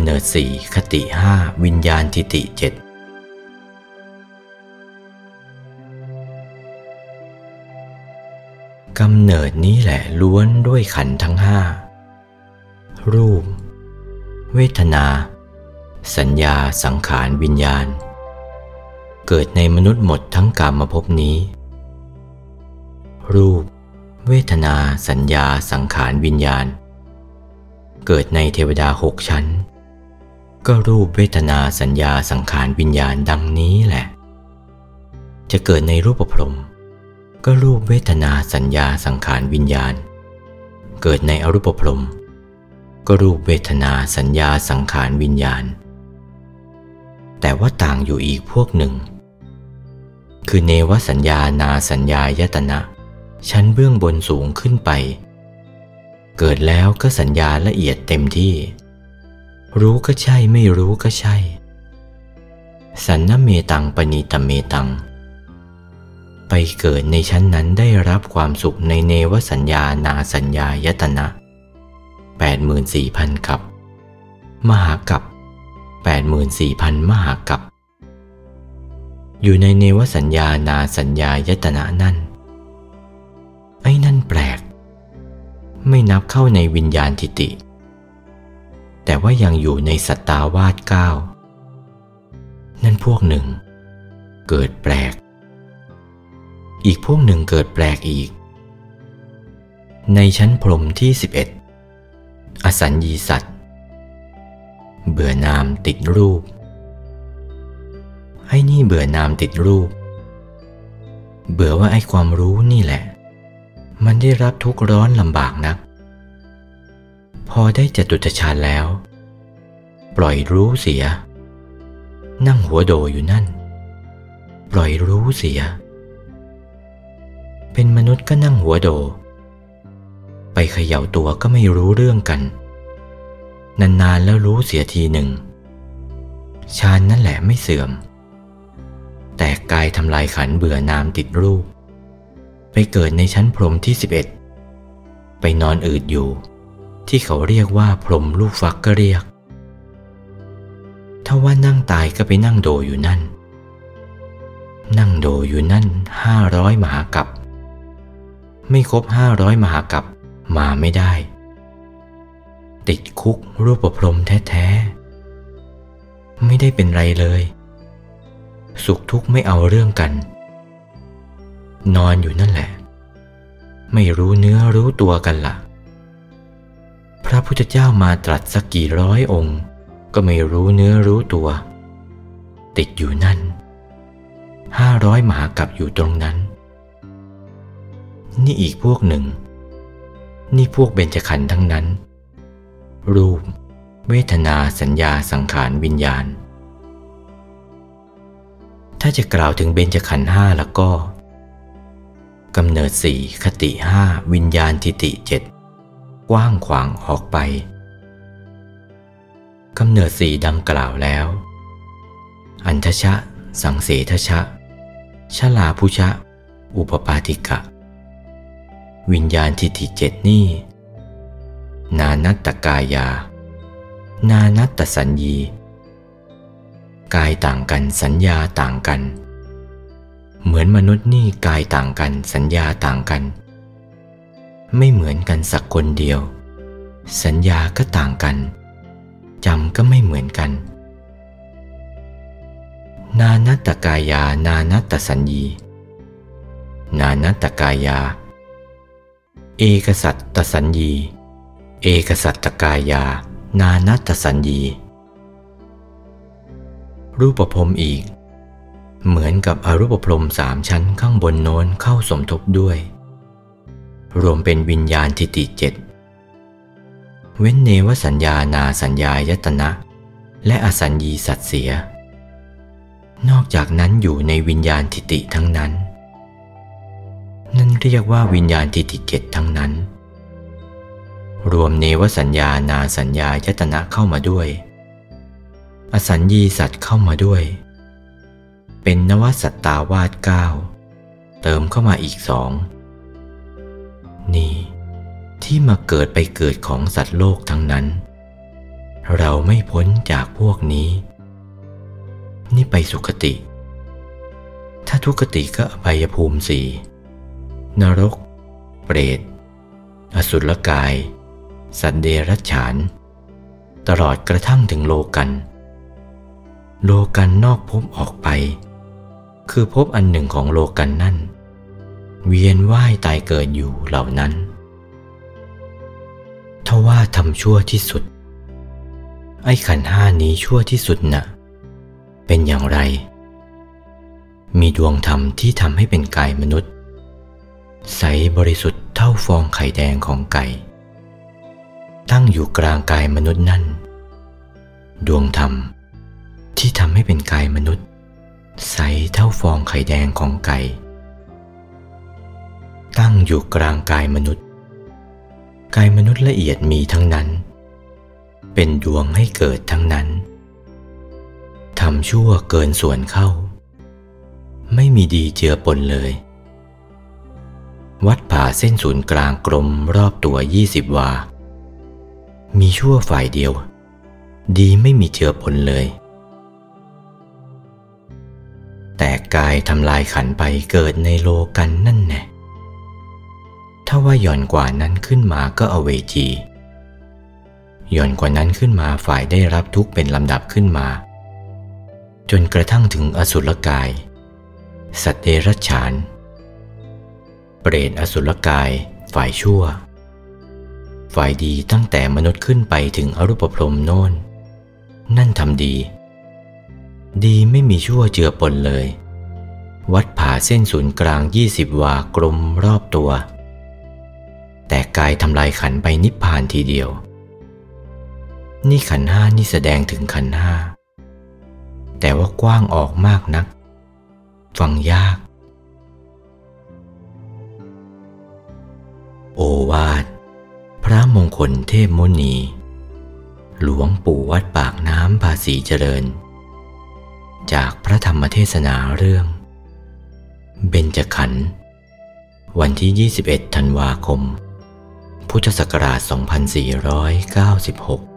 ำเนิดสี่คติห้าวิญญาณทิติเจ็ดกำเนิดนี้แหละล้วนด้วยขันทั้งห้ารูป เวทนา สัญญาสังขารวิญญาณ เกิดในมนุษย์หมดทั้งกรรมภพนี้ รูป เวทนาสัญญาสังขารวิญญาณ เกิดในเทวดาหกชั้น ก็รูปเวทนาสัญญาสังขารวิญญาณดังนี้แหละ จะเกิดในรูปพรหมก็รูปเวทนาสัญญาสังขารวิญญาณ เกิดในอรูปพรหมก็รูปเวทนาสัญญาสังขารวิญญาณ แต่ว่าต่างอยู่อีกพวกหนึ่ง คือเนวสัญญานาสัญญายตนะ ชั้นเบื้องบนสูงขึ้นไป เกิดแล้วก็สัญญาละเอียดเต็มที่ รู้ก็ใช่ไม่รู้ก็ใช่ สันนเมตังปณิตเมตัง ไปเกิดในชั้นนั้นได้รับความสุขในเนวสัญญานาสัญญายตนะ 84,000กับ มหากับ 84,000 มหากับ อยู่ในเนวสัญญานาสัญญายตนะนั่น ไอ้นั่นแปลก ไม่นับเข้าในวิญญาณทิติ ว่ายังอยู่ในสัตาวาสเก้านั่นพวกหนึ่ง เกิดแปลก อีกพวกหนึ่งเกิดแปลกอีก ในชั้นพรมที่ 11 อสัญญีสัตว์เบื่อนามติดรูปไอ้นี่เบื่อนามติดรูป เบื่อว่าไอ้ความรู้นี่แหละ มันได้รับทุกข์ร้อนลำบากนัก พอได้จตุตฌานแล้ว ปล่อยรู้เสีย นั่งหัวโดอยู่นั่น ปล่อยรู้เสีย เป็นมนุษย์ก็นั่งหัวโด ไปเขย่าตัวก็ไม่รู้เรื่องกัน นานๆแล้วรู้เสียทีหนึ่งชานนั่นแหละไม่เสื่อม แต่กายทำลายขันเบื่อนามติดรูป ไปเกิดในชั้นพรมที่ 11 ไปนอนอืดอยู่ ที่เขาเรียกว่าพรมลูกฟักก็เรียก ถ้าว่านั่งตายก็ไปนั่งโดอยู่นั่น นั่งโดอยู่นั่นห้าร้อยมหากับ ไม่ครบห้าร้อยมหากับมาไม่ได้ ติดคุกรูปประพรมแท้ๆ ไม่ได้เป็นไรเลย สุขทุกข์ไม่เอาเรื่องกัน นอนอยู่นั่นแหละ ไม่รู้เนื้อรู้ตัวกันละ่ะ พระพุทธเจ้ามาตรัสสักกี่ร้อยองค์ ก็ไม่รู้เนื้อรู้ตัว ติดอยู่นั่นห้าร้อยหมากับอยู่ตรงนั้น นี่อีกพวกหนึ่ง นี่พวกเบญจขันธ์ทั้งนั้น รูป เวทนาสัญญาสังขารวิญญาณ ถ้าจะกล่าวถึงเบญจขันธ์ห้าแล้วก็กำเนิดสี่คติห้าวิญญาณทิติเจ็ดกว้างขวางออกไป กำเนิดสีดังกล่าวแล้ว อันทชะ สังเสทชะ ชลาพุชะ อุปปาติกะ วิญญาณทิฏฐิเจ็ดนี่ นานัตตกายา นานัตตสัญญี กายต่างกันสัญญาต่างกัน เหมือนมนุษย์นี่กายต่างกันสัญญาต่างกัน ไม่เหมือนกันสักคนเดียว สัญญาก็ต่างกัน จำก็ไม่เหมือนกัน นานัตตกายานานัตสัญญี นานัตตกายา เอกสัตตสัญญี เอกสัตตกายา นานัตสัญญี รูปภพอีก เหมือนกับอรูปพรมสามชั้นข้างบนโน้นเข้าสมทบด้วย รวมเป็นวิญญาณทิติเจ็ด เว้นเนวสัญญานาสัญญายตนะ และอสัญญีสัตเสีย นอกจากนั้นอยู่ในวิญญาณทิติทั้งนั้น นั่นเรียกว่าวิญญาณทิฏฐิเจ็ดทั้งนั้น รวมเนวสัญญานาสัญญายตนะเข้ามาด้วย อสัญญีสัตเข้ามาด้วย เป็นนวสัตตาวาสเก้าเติมเข้ามาอีกสองนี่ ที่มาเกิดไปเกิดของสัตว์โลกทั้งนั้น เราไม่พ้นจากพวกนี้ นี่ไปสุคติ ถ้าทุกติก็อบายภูมิสี่นรก เปรต อสุรกาย สัตว์เดรัจฉาน ตลอดกระทั่งถึงโลกัน โลกันนอกภพออกไป คือภพอันหนึ่งของโลกันนั่น เวียนว่ายตายเกิดอยู่เหล่านั้นำชั่วที่สุด ไอ้ขันห้านี้ชั่วที่สุดน่ะ เป็นอย่างไร มีดวงธรรมที่ทำให้เป็นกายมนุษย์ ใสบริสุทธิ์เท่าฟองไข่แดงของไก่ ตั้งอยู่กลางกายมนุษย์นั่น ดวงธรรมที่ทำให้เป็นกายมนุษย์ ใสเท่าฟองไข่แดงของไก่ ตั้งอยู่กลางกายมนุษย์ กายมนุษย์ละเอียดมีทั้งนั้น เป็นดวงให้เกิดทั้งนั้นทำชั่วเกินส่วนเข้า ไม่มีดีเจือปนเลย วัดผ่าเส้นศูนย์กลางกลมรอบตัวยี่สิบวา มีชั่วฝ่ายเดียว ดีไม่มีเจือปนเลย แต่กายทำลายขันไปเกิดในโลกันนั่นแน่ ถ้าว่าหย่อนกว่านั้นขึ้นมาก็อเวจีหย่อนกว่านั้นขึ้นมาฝ่ายได้รับทุกข์เป็นลำดับขึ้นมา จนกระทั่งถึงอสุรกาย สัตว์เดรัจฉาน เปรตอสุรกาย ฝ่ายชั่ว ฝ่ายดีตั้งแต่มนุษย์ขึ้นไปถึงอรูปพรหมโน่นนั่นทำดี ดีไม่มีชั่วเจือปนเลย วัดผ่าเส้นศูนย์กลางยี่สิบวากลมรอบตัว แต่กายทำลายขันไปนิพพานทีเดียว นี่ขันห้านี่แสดงถึงขันห้า แต่ว่ากว้างออกมากนัก ฟังยาก โอวาท พระมงคลเทพมุนี หลวงปู่วัดปากน้ำภาษีเจริญ จากพระธรรมเทศนาเรื่อง เบญจขันธ์วันที่ 21 ธันวาคม พุทธศักราช 2496